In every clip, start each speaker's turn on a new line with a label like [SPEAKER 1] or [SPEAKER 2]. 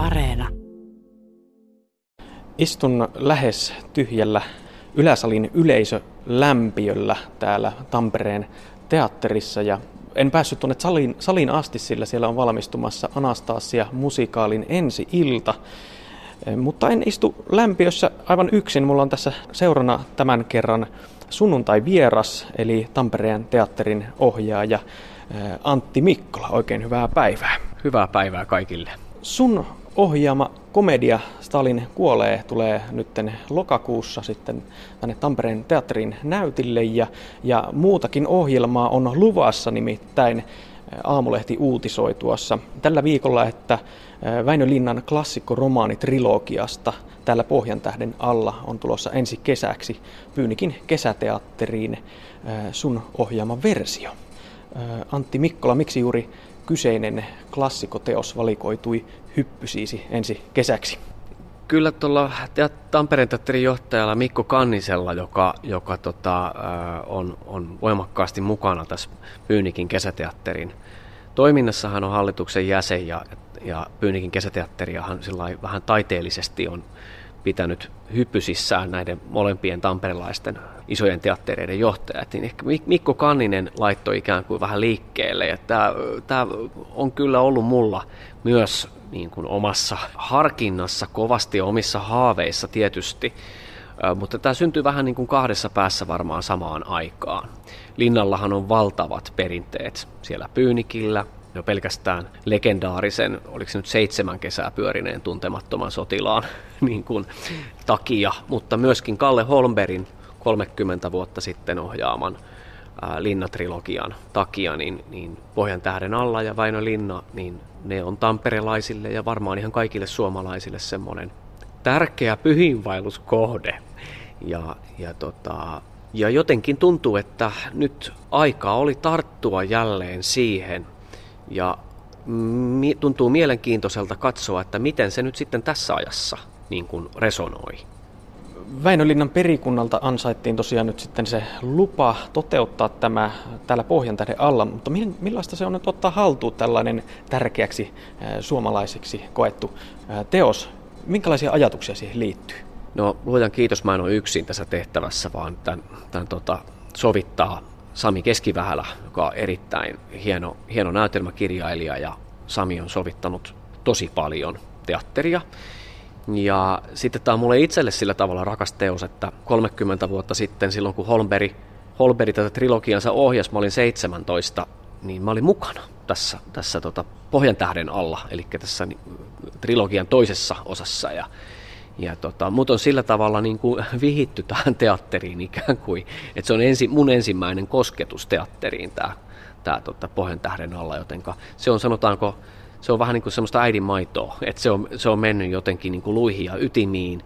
[SPEAKER 1] Areena.
[SPEAKER 2] Istun lähes tyhjällä Yläsalin yleisölämpiöllä täällä Tampereen teatterissa ja en päässyt tuonne saliin, saliin asti, sillä siellä on valmistumassa Anastasia musikaalin ensi ilta. Eh, mutta en istu lämpiössä aivan yksin. Mulla on tässä seurana tämän kerran sunnuntai vieras, eli Tampereen teatterin ohjaaja eh, Antti Mikkola. Oikein hyvää päivää.
[SPEAKER 3] Hyvää päivää kaikille.
[SPEAKER 2] Sun ohjaama komedia Stalin kuolee tulee nyt lokakuussa sitten tänne Tampereen teatterin näytille ja, ja muutakin ohjelmaa on luvassa nimittäin Aamulehti uutisoi tuossa tällä viikolla, että Väinö Linnan klassikkoromaanitrilogiasta täällä Pohjantähden alla on tulossa ensi kesäksi Pyynikin kesäteatteriin sun ohjaama versio. Antti Mikkola, miksi juuri kyseinen klassikoteos valikoitui hyppysiisi ensi kesäksi?
[SPEAKER 3] Kyllä tuolla Tampereen teatterin johtajalla Mikko Kannisella, joka, joka tota, on, on voimakkaasti mukana tässä Pyynikin kesäteatterin toiminnassa. Hän on hallituksen jäsen ja, ja Pyynikin kesäteatteriahan vähän taiteellisesti on pitänyt hyppysissään näiden molempien tamperelaisten isojen teattereiden johtajat, niin ehkä Mikko Kanninen laittoi ikään kuin vähän liikkeelle. Tämä on kyllä ollut mulla myös niin kuin omassa harkinnassa, kovasti omissa haaveissa tietysti, mutta tämä syntyy vähän niin kuin kahdessa päässä varmaan samaan aikaan. Linnallahan on valtavat perinteet siellä Pyynikillä, jo pelkästään legendaarisen, oliko se nyt seitsemän kesää pyörineen tuntemattoman sotilaan niin kuin, takia, mutta myöskin Kalle Holmberin 30 vuotta sitten ohjaaman Linna-trilogian takia, niin, niin Pohjan tähden alla ja Väinö Linna, niin ne on tamperelaisille ja varmaan ihan kaikille suomalaisille semmoinen tärkeä pyhiinvaelluskohde. Ja, ja, tota, ja jotenkin tuntuu, että nyt aika oli tarttua jälleen siihen ja mi- tuntuu mielenkiintoiselta katsoa, että miten se nyt sitten tässä ajassa niin kuin resonoi.
[SPEAKER 2] Väinölinnan perikunnalta ansaittiin tosiaan nyt sitten se lupa toteuttaa tämä täällä Pohjantähden alla, mutta millaista se on nyt ottaa haltuun tällainen tärkeäksi suomalaiseksi koettu teos? Minkälaisia ajatuksia siihen liittyy?
[SPEAKER 3] No luojan kiitos, mä en ole yksin tässä tehtävässä, vaan tämän, tämän tota, sovittaa Sami Keskivähälä, joka on erittäin hieno, hieno näytelmäkirjailija ja Sami on sovittanut tosi paljon teatteria. Ja sitten tämä on mulle itselle sillä tavalla rakas teos, että 30 vuotta sitten silloin kun Holmberg, Holmberg tätä trilogiansa ohjas, mä olin 17, niin mä olin mukana tässä, tässä tota Pohjan tähden alla, eli tässä trilogian toisessa osassa. Ja ja tota, mut on sillä tavalla niin kuin vihitty tähän teatteriin ikään kuin, että se on ensi, mun ensimmäinen kosketus teatteriin tämä tää, tota, Pohjan tähden alla, jotenka se on sanotaanko, se on vähän niin kuin semmoista äidin maitoa, että se on, se on mennyt jotenkin niin kuin luihin ja ytimiin,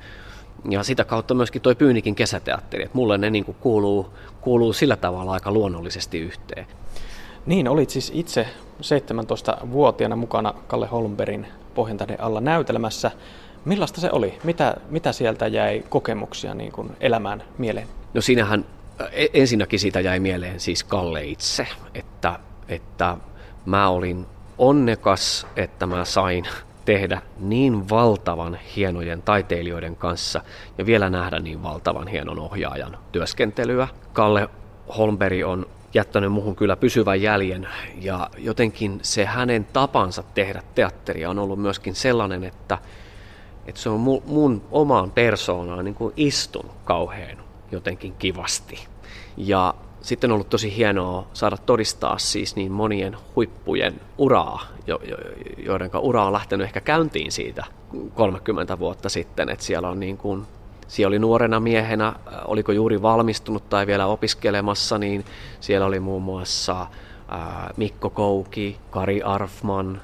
[SPEAKER 3] ja sitä kautta myöskin toi Pyynikin kesäteatteri, että mulle ne niin kuin kuuluu, kuuluu sillä tavalla aika luonnollisesti yhteen.
[SPEAKER 2] Niin, olit siis itse 17-vuotiaana mukana Kalle Holmberin Pohjantähden alla näytelmässä. Millaista se oli? Mitä, mitä sieltä jäi kokemuksia niin kuin elämään mieleen?
[SPEAKER 3] No siinähän e, ensinnäkin siitä jäi mieleen siis Kalle itse, että, että mä olin onnekas, että mä sain tehdä niin valtavan hienojen taiteilijoiden kanssa ja vielä nähdä niin valtavan hienon ohjaajan työskentelyä. Kalle Holmberg on jättänyt muuhun kyllä pysyvän jäljen ja jotenkin se hänen tapansa tehdä teatteria on ollut myöskin sellainen, että että se on mun, mun omaan persoonaan niin kuin istunut kauhean jotenkin kivasti. Ja sitten on ollut tosi hienoa saada todistaa siis niin monien huippujen uraa, jo, jo, joiden ura on lähtenyt ehkä käyntiin siitä 30 vuotta sitten, että siellä on niin kuin siellä oli nuorena miehenä, oliko juuri valmistunut tai vielä opiskelemassa, niin siellä oli muun muassa Mikko Kouki, Kari Arfman,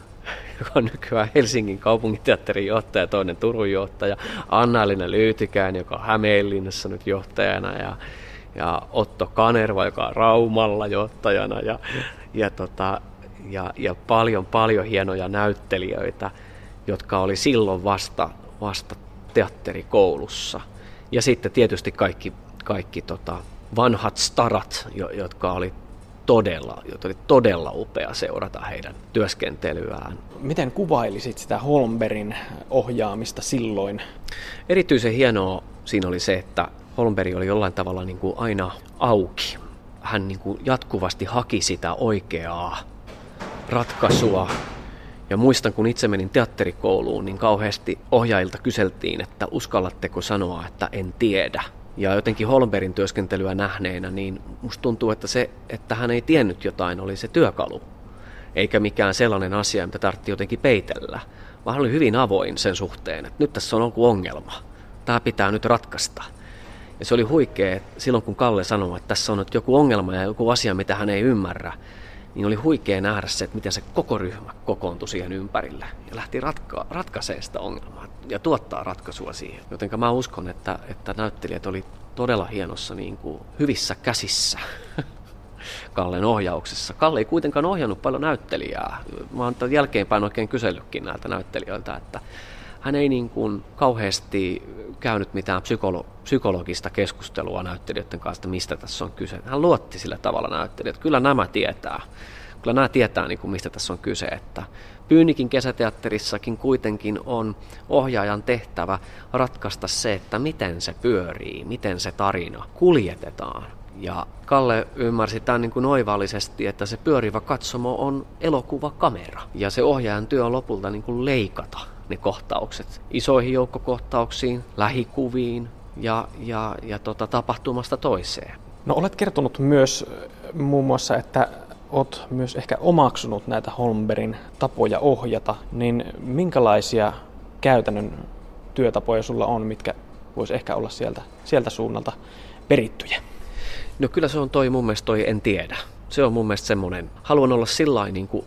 [SPEAKER 3] joka on nykyään Helsingin kaupunginteatterin johtaja, toinen Turun johtaja, Anna-Elina Lyytikäinen, joka on Hämeenlinnassa nyt johtajana, ja, ja Otto Kanerva, joka on Raumalla johtajana, ja, ja, tota, ja, ja paljon, paljon hienoja näyttelijöitä, jotka oli silloin vasta, vasta teatterikoulussa. Ja sitten tietysti kaikki, kaikki tota, vanhat starat, jotka oli todella, oli todella upea seurata heidän työskentelyään.
[SPEAKER 2] Miten kuvailisit sitä Holmberin ohjaamista silloin?
[SPEAKER 3] Erityisen hienoa siinä oli se, että Holmberg oli jollain tavalla niin kuin aina auki. Hän niin kuin jatkuvasti haki sitä oikeaa ratkaisua. Ja muistan, kun itse menin teatterikouluun, niin kauheasti ohjaajilta kyseltiin, että uskallatteko sanoa, että en tiedä. Ja jotenkin Holmbergin työskentelyä nähneenä, niin musta tuntuu, että se, että hän ei tiennyt jotain, oli se työkalu. Eikä mikään sellainen asia, mitä tarvitsi jotenkin peitellä. Vaan hän oli hyvin avoin sen suhteen, että nyt tässä on joku ongelma. Tämä pitää nyt ratkaista. Ja se oli huikea, silloin kun Kalle sanoi, että tässä on nyt joku ongelma ja joku asia, mitä hän ei ymmärrä, niin oli huikea nähdä se, että miten se koko ryhmä kokoontui siihen ympärille ja lähti ratka- ratkaisemaan sitä ongelmaa ja tuottaa ratkaisua siihen. Joten mä uskon, että, että näyttelijät oli todella hienossa niin kuin, hyvissä käsissä Kallen ohjauksessa. Kalle ei kuitenkaan ohjannut paljon näyttelijää. Mä oon jälkeenpäin oikein kysellytkin näiltä näyttelijöiltä, että hän ei niin kuin kauheasti käynyt mitään psykolo- psykologista keskustelua näyttelijöiden kanssa, mistä tässä on kyse. Hän luotti sillä tavalla näyttelijät, että kyllä nämä tietää. Kyllä nämä tietää, niin kuin mistä tässä on kyse. Että Pyynikin kesäteatterissakin kuitenkin on ohjaajan tehtävä ratkaista se, että miten se pyörii, miten se tarina kuljetetaan. Ja Kalle ymmärsi tämän niin kuin oivallisesti, että se pyörivä katsomo on elokuvakamera. Ja se ohjaajan työ on lopulta niin kuin leikata ne kohtaukset isoihin joukkokohtauksiin, lähikuviin ja, ja, ja tota, tapahtumasta toiseen.
[SPEAKER 2] No olet kertonut myös muun muassa, että olet myös ehkä omaksunut näitä Holmberin tapoja ohjata, niin minkälaisia käytännön työtapoja sulla on, mitkä voisi ehkä olla sieltä, sieltä suunnalta perittyjä?
[SPEAKER 3] No kyllä se on toi mun mielestä toi en tiedä. Se on mun mielestä semmoinen, haluan olla sillä niin kuin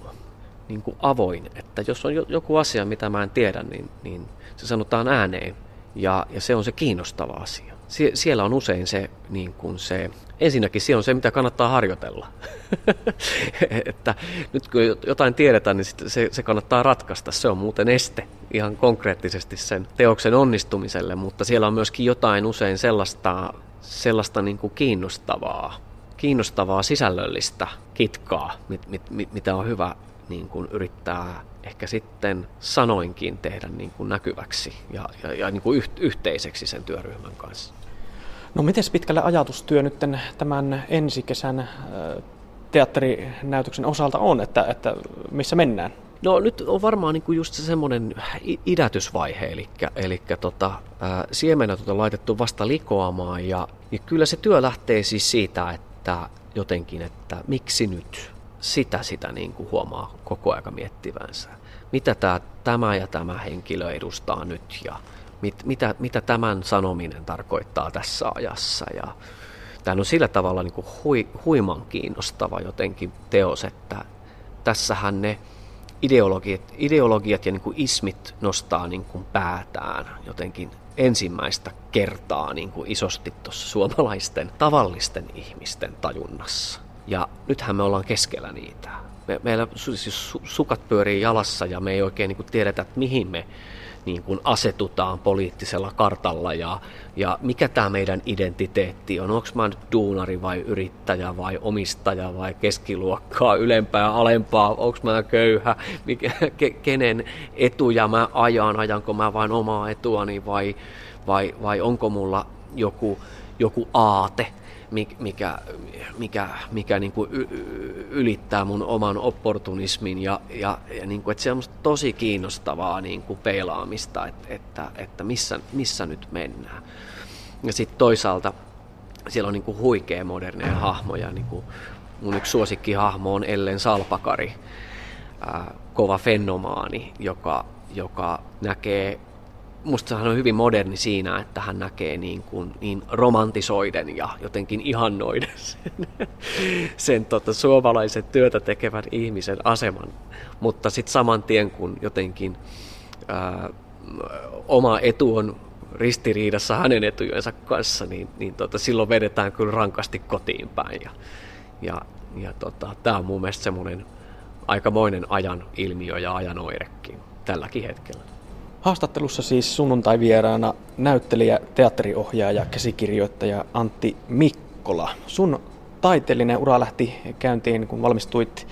[SPEAKER 3] niin kuin avoin, että jos on joku asia, mitä mä en tiedä, niin, niin se sanotaan ääneen ja, ja se on se kiinnostava asia. Sie, siellä on usein se, niin kuin se, ensinnäkin se on se, mitä kannattaa harjoitella. että nyt kun jotain tiedetään, niin se, se kannattaa ratkaista. Se on muuten este ihan konkreettisesti sen teoksen onnistumiselle, mutta siellä on myöskin jotain usein sellaista, sellaista niin kuin kiinnostavaa, kiinnostavaa sisällöllistä kitkaa, mit, mit, mit, mitä on hyvä niin kuin yrittää ehkä sitten sanoinkin tehdä niin kuin näkyväksi ja, ja, ja niin kuin yhteiseksi sen työryhmän kanssa.
[SPEAKER 2] No miten pitkälle ajatustyö nyt tämän ensi kesän teatterinäytöksen osalta on, että, että missä mennään?
[SPEAKER 3] No nyt on varmaan niin kuin just se semmoinen idätysvaihe, eli, eli tota, ää, siemenet on laitettu vasta likoamaan ja, ja kyllä se työ lähtee siis siitä, että jotenkin, että miksi nyt, sitä sitä niin kuin huomaa koko aika miettivänsä. Mitä tämä, tämä ja tämä henkilö edustaa nyt ja mit, mitä, mitä tämän sanominen tarkoittaa tässä ajassa. Ja tämä on sillä tavalla niin kuin hui, huiman kiinnostava jotenkin teos, että tässähän ne ideologiat, ideologiat ja niin kuin ismit nostaa niin kuin päätään jotenkin ensimmäistä kertaa niin kuin isosti tuossa suomalaisten tavallisten ihmisten tajunnassa. Ja nythän me ollaan keskellä niitä. Me, meillä siis sukat pyörii jalassa ja me ei oikein niin kuin tiedetä, että mihin me niin kuin asetutaan poliittisella kartalla. Ja, ja mikä tämä meidän identiteetti on. Onko mä nyt duunari vai yrittäjä vai omistaja vai keskiluokkaa, ylempää, alempaa, onko mä köyhä, mikä, ke, kenen etuja mä ajan, ajanko mä vain omaa etuani vai, vai, vai onko mulla joku, joku aate mikä, mikä, mikä niin kuin ylittää mun oman opportunismin ja, ja, ja niin kuin, että se on tosi kiinnostavaa niin kuin peilaamista, että, että, että missä, missä nyt mennään. Ja sitten toisaalta siellä on niin kuin huikea moderneja hahmoja. Niin kuin mun yksi suosikkihahmo on Ellen Salpakari, ää, kova fenomaani, joka, joka näkee musta hän on hyvin moderni siinä, että hän näkee niin, kuin, niin romantisoiden ja jotenkin ihannoiden sen, sen tota, suomalaisen työtä tekevän ihmisen aseman. Mutta sitten saman tien, kun jotenkin ää, oma etu on ristiriidassa hänen etujensa kanssa, niin, niin tota, silloin vedetään kyllä rankasti kotiin päin. Ja, ja, ja tota, tämä on mun mielestä semmoinen aikamoinen ajan ilmiö ja ajan oirekin tälläkin hetkellä.
[SPEAKER 2] Haastattelussa siis sunnuntai-vieraana näyttelijä, teatteriohjaaja ja käsikirjoittaja Antti Mikkola. Sun taiteellinen ura lähti käyntiin, kun valmistuit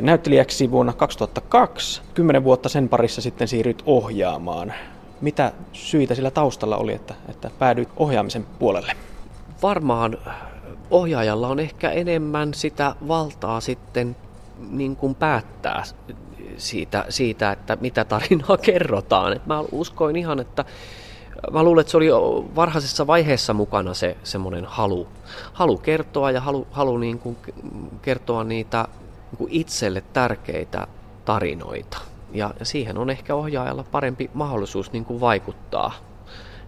[SPEAKER 2] näyttelijäksi vuonna 2002. Kymmenen vuotta sen parissa sitten siirryt ohjaamaan. Mitä syitä sillä taustalla oli, että, että päädyit ohjaamisen puolelle?
[SPEAKER 3] Varmaan ohjaajalla on ehkä enemmän sitä valtaa sitten niin kuin päättää siitä, siitä, että mitä tarinaa kerrotaan. Et mä uskoin ihan, että mä luulen, että se oli varhaisessa vaiheessa mukana se semmoinen halu, halu kertoa ja halu, halu niin kuin kertoa niitä niin kuin itselle tärkeitä tarinoita. Ja, siihen on ehkä ohjaajalla parempi mahdollisuus niin kuin vaikuttaa.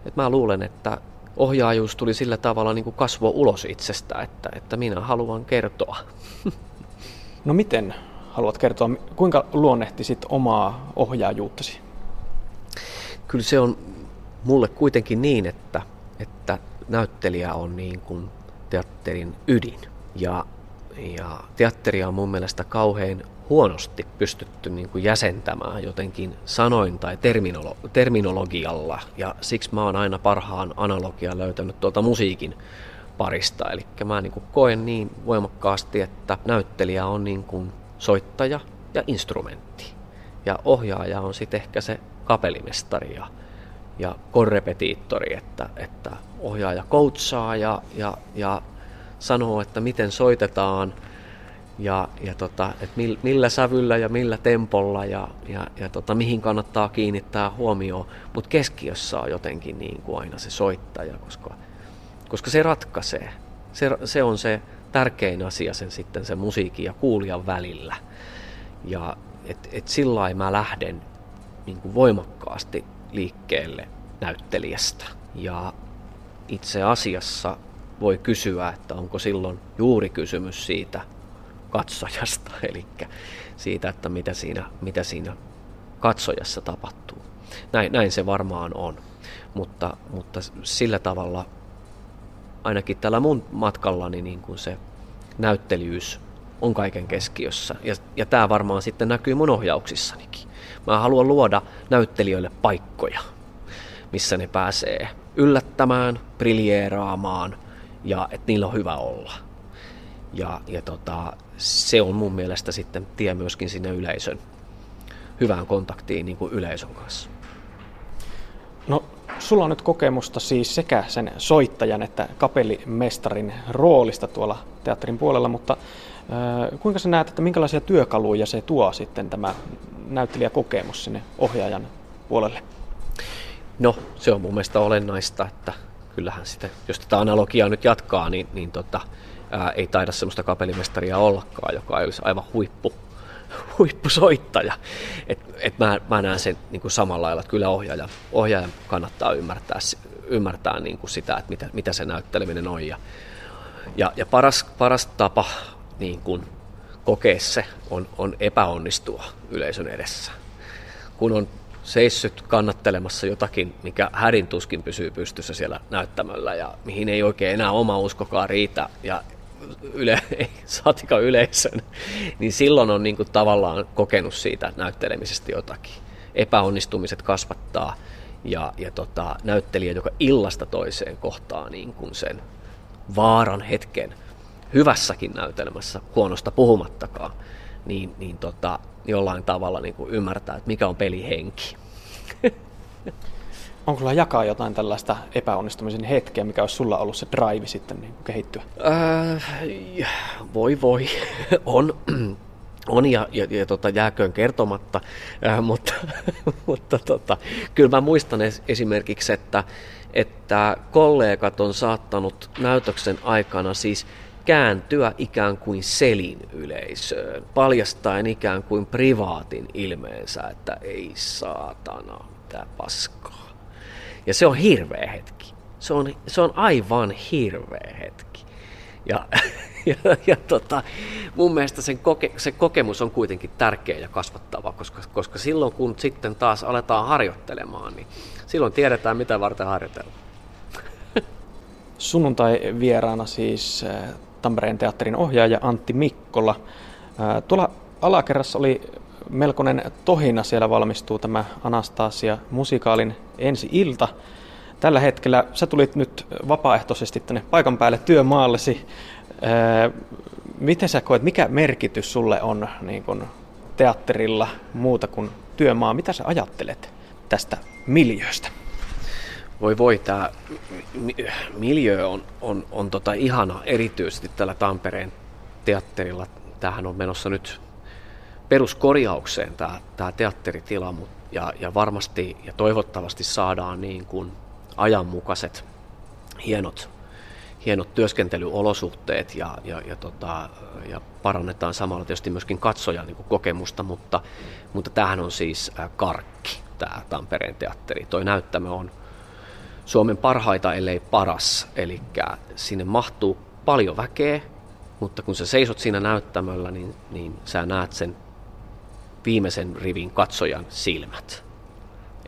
[SPEAKER 3] Et mä luulen, että ohjaajuus tuli sillä tavalla niin kuin kasvoa ulos itsestä, että, että minä haluan kertoa.
[SPEAKER 2] No miten haluat kertoa, kuinka luonnehtisit omaa ohjaajuuttasi?
[SPEAKER 3] Kyllä se on mulle kuitenkin niin, että, että näyttelijä on niin kuin teatterin ydin. Ja, ja teatteria on mun mielestä kauhean huonosti pystytty niin kuin jäsentämään jotenkin sanoin tai terminolo- terminologialla. Ja siksi mä oon aina parhaan analogian löytänyt tuolta musiikin parista. Eli mä niin kuin koen niin voimakkaasti, että näyttelijä on niin kuin soittaja ja instrumentti. Ja ohjaaja on sitten ehkä se kapelimestari ja, ja korrepetiittori, että, että ohjaaja coachaa ja, ja, ja sanoo, että miten soitetaan ja, ja tota, että millä sävyllä ja millä tempolla ja, ja, ja tota, mihin kannattaa kiinnittää huomioon. Mutta keskiössä on jotenkin niin kuin aina se soittaja, koska, koska se ratkaisee. Se, se on se tärkein asia sen sitten sen musiikin ja kuulijan välillä. Ja et, et sillä mä lähden niin kuin voimakkaasti liikkeelle näyttelijästä. Ja itse asiassa voi kysyä, että onko silloin juuri kysymys siitä katsojasta, eli siitä, että mitä siinä, mitä siinä katsojassa tapahtuu. Näin, näin se varmaan on, mutta, mutta sillä tavalla ainakin tällä mun matkallani niin kuin se näyttelijyys on kaiken keskiössä. Ja, ja tämä varmaan sitten näkyy mun ohjauksissanikin. Mä haluan luoda näyttelijöille paikkoja, missä ne pääsee yllättämään, briljeeraamaan ja että niillä on hyvä olla. Ja, ja tota, se on mun mielestä sitten tie myöskin sinne yleisön hyvään kontaktiin niin kuin yleisön kanssa.
[SPEAKER 2] No Sulla on nyt kokemusta siis sekä sen soittajan että kapellimestarin roolista tuolla teatterin puolella, mutta äh, kuinka sä näet, että minkälaisia työkaluja se tuo sitten tämä näyttelijäkokemus sinne ohjaajan puolelle?
[SPEAKER 3] No, se on mun mielestä olennaista, että kyllähän sitä, jos tätä analogiaa nyt jatkaa, niin, niin tota, ää, ei taida sellaista kapellimestaria ollakaan, joka olisi aivan huippu huippusoittaja. Et, et mä, mä näen sen niin kuin samalla lailla, että kyllä ohjaaja, ohjaajan kannattaa ymmärtää, ymmärtää niin kuin sitä, että mitä, mitä se näytteleminen on. Ja, ja, ja paras, paras tapa niin kuin kokea se on, on epäonnistua yleisön edessä. Kun on seissyt kannattelemassa jotakin, mikä hädin tuskin pysyy pystyssä siellä näyttämöllä ja mihin ei oikein enää oma uskokaan riitä ja yle, saatika yleisön, niin silloin on niin kuin tavallaan kokenut siitä näyttelemisestä jotakin. Epäonnistumiset kasvattaa ja, ja tota, näyttelijä, joka illasta toiseen kohtaa niin kuin sen vaaran hetken hyvässäkin näytelmässä, huonosta puhumattakaan, niin, niin tota, jollain tavalla niin kuin ymmärtää, että mikä on pelihenki.
[SPEAKER 2] Onko sulla jakaa jotain tällaista epäonnistumisen hetkeä, mikä olisi sulla ollut se drive sitten niin kehittyä?
[SPEAKER 3] Äh, voi voi, on. On ja, ja, ja tota, jääköön kertomatta, äh, mutta, mutta tota, kyllä mä muistan esimerkiksi, että, että kollegat on saattanut näytöksen aikana siis kääntyä ikään kuin selin yleisöön, paljastaen ikään kuin privaatin ilmeensä, että ei saatana, mitä paskaa. Ja se on hirveä hetki. Se on, se on aivan hirveä hetki. Ja, ja, ja tota, mun mielestä sen koke, se kokemus on kuitenkin tärkeä ja kasvattava, koska, koska silloin kun sitten taas aletaan harjoittelemaan, niin silloin tiedetään mitä varten harjoitellaan.
[SPEAKER 2] Sunnuntai vieraana siis eh, Tampereen teatterin ohjaaja Antti Mikkola. Eh, tuolla alakerrassa oli melkoinen tohina siellä valmistuu tämä Anastasia musikaalin ensi ilta. Tällä hetkellä sä tulit nyt vapaaehtoisesti tänne paikan päälle työmaallesi. miten sä koet, mikä merkitys sulle on niin kun, teatterilla muuta kuin työmaa? Mitä sä ajattelet tästä miljööstä?
[SPEAKER 3] Voi voi, tämä miljö on, on, on tota ihana erityisesti tällä Tampereen teatterilla. Tähän on menossa nyt peruskorjaukseen tämä, tämä teatteritila, ja, ja varmasti ja toivottavasti saadaan niin kuin ajanmukaiset hienot, hienot työskentelyolosuhteet ja, ja, ja, tota, ja parannetaan samalla tietysti myöskin katsojan niin kokemusta, mutta, mutta tämähän on siis karkki, tämä Tampereen teatteri. Toi näyttämö on Suomen parhaita, ellei paras, eli sinne mahtuu paljon väkeä, mutta kun sä seisot siinä näyttämöllä, niin, niin sä näet sen viimeisen rivin katsojan silmät.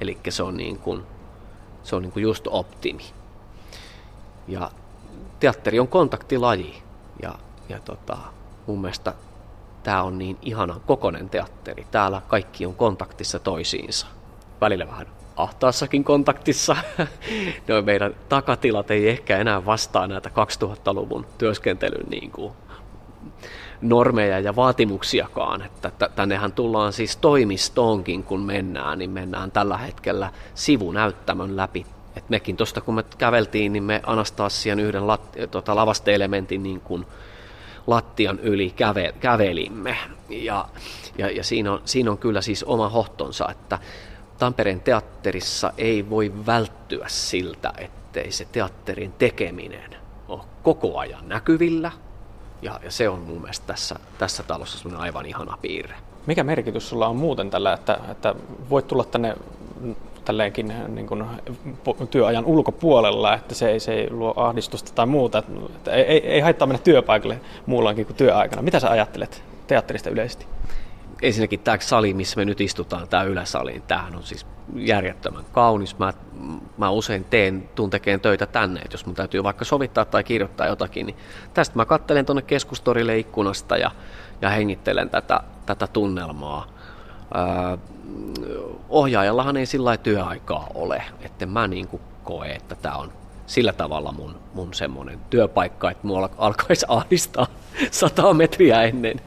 [SPEAKER 3] Eli se on, niin kuin, se on niin kuin just optimi. Ja teatteri on kontaktilaji ja, ja tota, mun mielestä tämä on niin ihana kokonen teatteri. Täällä kaikki on kontaktissa toisiinsa. Välillä vähän ahtaassakin kontaktissa. no, meidän takatilat ei ehkä enää vastaa näitä 2000-luvun työskentelyn niin kuin normeja ja vaatimuksiakaan. Että tännehän tullaan siis toimistoonkin, kun mennään, niin mennään tällä hetkellä sivunäyttämön läpi. Et mekin tuosta kun me käveltiin, niin me Anastasian yhden lat, tota, lavasteelementin niin kuin lattian yli käve, kävelimme. Ja, ja, ja siinä, on, siinä on kyllä siis oma hohtonsa, että Tampereen teatterissa ei voi välttyä siltä, ettei se teatterin tekeminen ole koko ajan näkyvillä – ja, ja se on mun mielestä tässä, tässä talossa semmoinen aivan ihana piirre.
[SPEAKER 2] Mikä merkitys sulla on muuten tällä, että, että voit tulla tänne tälleenkin niin kuin työajan ulkopuolella, että se ei, se ei luo ahdistusta tai muuta. Että ei, ei, haittaa mennä työpaikalle muulloinkin kuin työaikana. Mitä sä ajattelet teatterista yleisesti?
[SPEAKER 3] Ensinnäkin tämä sali, missä me nyt istutaan, tämä yläsali, tämähän on siis järjettömän kaunis. Mä, mä usein teen, tuun tekemään töitä tänne, että jos mun täytyy vaikka sovittaa tai kirjoittaa jotakin, niin tästä mä kattelen tuonne keskustorille ikkunasta ja, ja hengittelen tätä, tätä tunnelmaa. Öö, ohjaajallahan ei sillä työaikaa ole, että mä niin kuin koe, että tämä on sillä tavalla mun, mun semmoinen työpaikka, että mua alkaisi ahdistaa sata metriä ennen,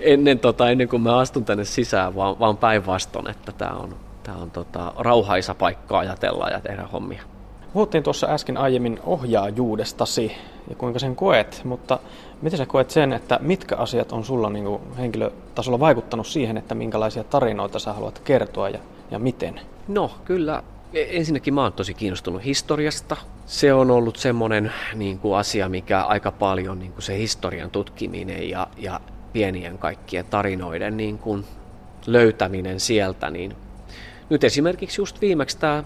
[SPEAKER 3] ennen, tota, ennen kuin mä astun tänne sisään, vaan, vaan päinvastoin, että tämä on, tää on tota, rauhaisa paikka ajatella ja tehdä hommia.
[SPEAKER 2] Puhuttiin tuossa äsken aiemmin ohjaajuudestasi ja kuinka sen koet, mutta miten sä koet sen, että mitkä asiat on sulla niin kuin henkilötasolla vaikuttanut siihen, että minkälaisia tarinoita sä haluat kertoa ja, ja miten?
[SPEAKER 3] No kyllä ensinnäkin mä oon tosi kiinnostunut historiasta. Se on ollut semmoinen niin kuin asia, mikä aika paljon niin kuin se historian tutkiminen ja, ja pienien kaikkien tarinoiden niin kuin löytäminen sieltä, niin nyt esimerkiksi just viimeksi tämä,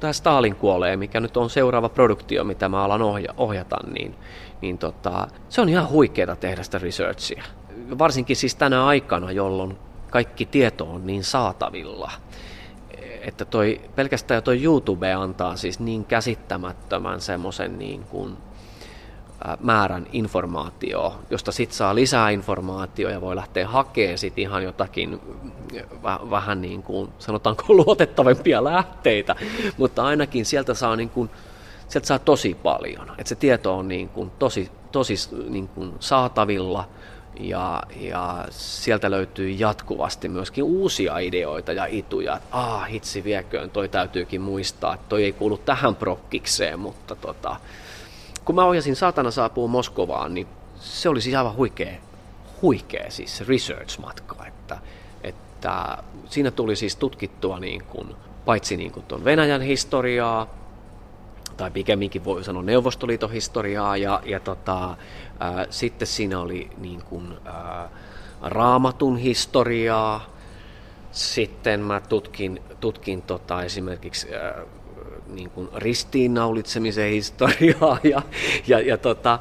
[SPEAKER 3] tämä Stalin kuolee, mikä nyt on seuraava produktio, mitä mä alan ohja, ohjata, niin, niin tota, se on ihan huikeaa tehdä sitä researchia. Varsinkin siis tänä aikana, jolloin kaikki tieto on niin saatavilla että toi, pelkästään toi YouTube antaa siis niin käsittämättömän semmoisen niin kuin, määrän informaatioa, josta sitten saa lisää informaatiota ja voi lähteä hakemaan sit ihan jotakin vähän niin kuin, sanotaanko luotettavampia lähteitä, mutta ainakin sieltä saa, niin kuin, sieltä saa tosi paljon, että se tieto on niin kuin tosi, tosi niin kuin saatavilla – ja, ja sieltä löytyy jatkuvasti myöskin uusia ideoita ja ituja, että ah, hitsi vieköön, toi täytyykin muistaa, että toi ei kuulu tähän prokkikseen, mutta tota, kun mä ohjasin Saatana saapuu Moskovaan, niin se oli siis aivan huikea, huikea siis research-matka, että, että siinä tuli siis tutkittua niin kuin, paitsi niin kuin tuon Venäjän historiaa, tai pikemminkin voi sanoa Neuvostoliiton historiaa, ja, ja tota, ää, sitten siinä oli niin kuin, ää, raamatun historiaa, sitten mä tutkin, tutkin tota, esimerkiksi ää, niin kuin ristiinnaulitsemisen historiaa ja, ja, ja tota,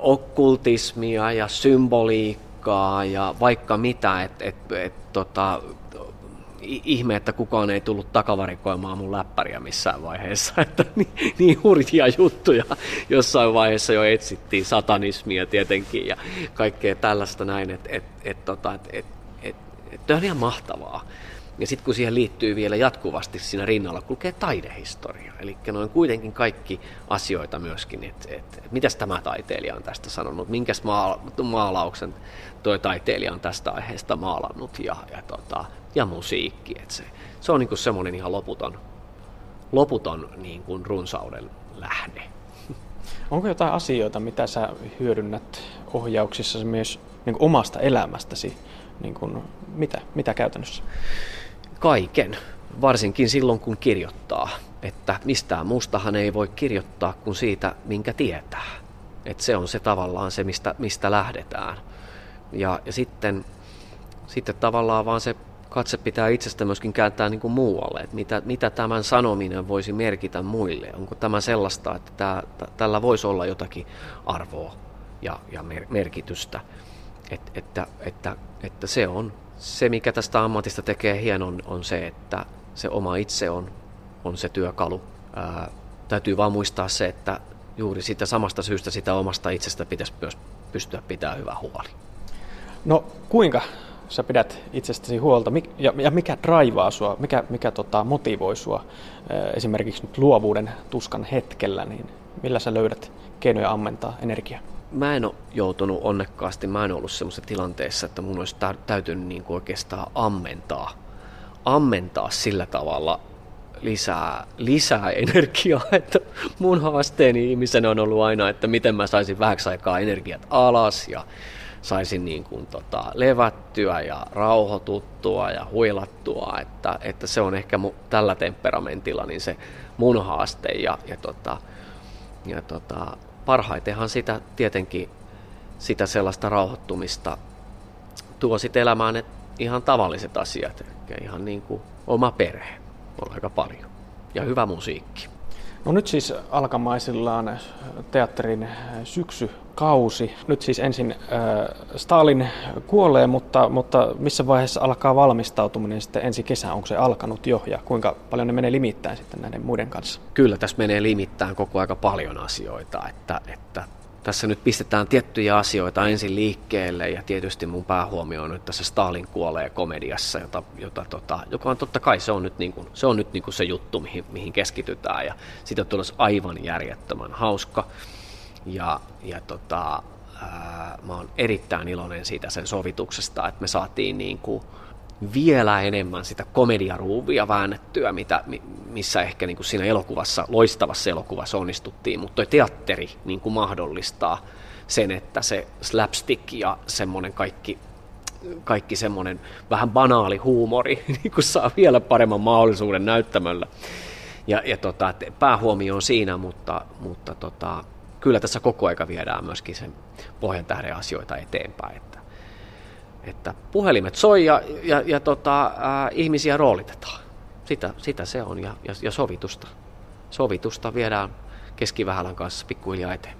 [SPEAKER 3] okkultismia ja symboliikkaa ja vaikka mitä, että et, et, tota, ihme, että kukaan ei tullut takavarikoimaan mun läppäriä missään vaiheessa. Että niin, niin hurjia juttuja jossain vaiheessa jo etsittiin, satanismia tietenkin ja kaikkea tällaista näin, että et, et, tota, et, et, et, et, on ihan mahtavaa. Ja sitten kun siihen liittyy vielä jatkuvasti siinä rinnalla kulkee taidehistoria. Eli noin kuitenkin kaikki asioita myöskin, että et, et, mitäs tämä taiteilija on tästä sanonut, minkäs maalauksen tuo taiteilija on tästä aiheesta maalannut ja, ja, tota, ja musiikki. Et se, se on niinku semmoinen ihan loputon, loputon niin kuin runsauden lähde.
[SPEAKER 2] Onko jotain asioita, mitä sä hyödynnät ohjauksissa myös niin omasta elämästäsi? Niin kuin, mitä, mitä käytännössä?
[SPEAKER 3] Kaiken, varsinkin silloin kun kirjoittaa. Että mistään muustahan ei voi kirjoittaa kuin siitä, minkä tietää. Että se on se tavallaan se, mistä, mistä lähdetään. Ja, ja sitten, sitten tavallaan vaan se katse pitää itsestä myöskin kääntää niin kuin muualle, että mitä, mitä tämän sanominen voisi merkitä muille. Onko tämä sellaista, että tämä, tällä voisi olla jotakin arvoa ja, ja mer, merkitystä. Et, että, että, että se on se, mikä tästä ammatista tekee hienon, on se, että se oma itse on, on se työkalu. Ää, täytyy vaan muistaa se, että juuri sitä samasta syystä sitä omasta itsestä pitäisi myös pystyä pitämään hyvä huoli.
[SPEAKER 2] No kuinka sä pidät itsestäsi huolta ja, ja mikä draivaa sua, mikä, mikä tota, motivoi sua esimerkiksi nyt luovuuden tuskan hetkellä, niin millä sä löydät keinoja ammentaa energiaa?
[SPEAKER 3] Mä en ole joutunut onnekkaasti, mä en ollut semmoisessa tilanteessa, että mun olisi täytynyt niin kuin oikeastaan ammentaa, ammentaa sillä tavalla lisää, lisää energiaa, että mun haasteeni ihmisenä on ollut aina, että miten mä saisin vähäksi aikaa energiat alas ja saisin niin kuin tota, levättyä ja rauhoituttua ja huilattua, että, että se on ehkä mu, tällä temperamentilla niin se mun haaste ja, ja, tota, ja tota, parhaitenhan sitä tietenkin sitä sellaista rauhoittumista tuo sitten elämään ne ihan tavalliset asiat, eli ihan niin kuin oma perhe on aika paljon ja hyvä musiikki.
[SPEAKER 2] No nyt siis alkamaisillaan teatterin syksykausi. Nyt siis ensin äh, Stalin kuolee, mutta, mutta missä vaiheessa alkaa valmistautuminen sitten ensi kesä? Onko se alkanut jo ja kuinka paljon ne menee limittäin sitten näiden muiden kanssa?
[SPEAKER 3] Kyllä tässä menee limittäin koko aika paljon asioita, että, että tässä nyt pistetään tiettyjä asioita ensin liikkeelle ja tietysti mun päähuomio on nyt tässä Stalin kuolee komediassa, jota, jota, tota, joka on totta kai se on nyt, niin kuin, se, on nyt niin kuin se juttu, mihin, mihin keskitytään ja siitä tulossa aivan järjettömän hauska. Ja, ja tota, ää, mä oon erittäin iloinen siitä sen sovituksesta, että me saatiin niin kuin, vielä enemmän sitä komediaruuvia väännettyä, mitä, missä ehkä niin kuin siinä elokuvassa, loistavassa elokuvassa onnistuttiin, mutta tuo teatteri niin kuin mahdollistaa sen, että se slapstick ja semmoinen kaikki, kaikki semmoinen vähän banaali huumori niin kuin saa vielä paremman mahdollisuuden näyttämöllä. Ja, ja tota, päähuomio on siinä, mutta, mutta tota, kyllä tässä koko aika viedään myöskin sen pohjan tähden asioita eteenpäin että puhelimet soi ja, ja, ja tota, ää, ihmisiä roolitetaan. Sitä, sitä se on ja, ja, ja sovitusta. Sovitusta viedään keskivähälän kanssa pikkuhiljaa eteenpäin.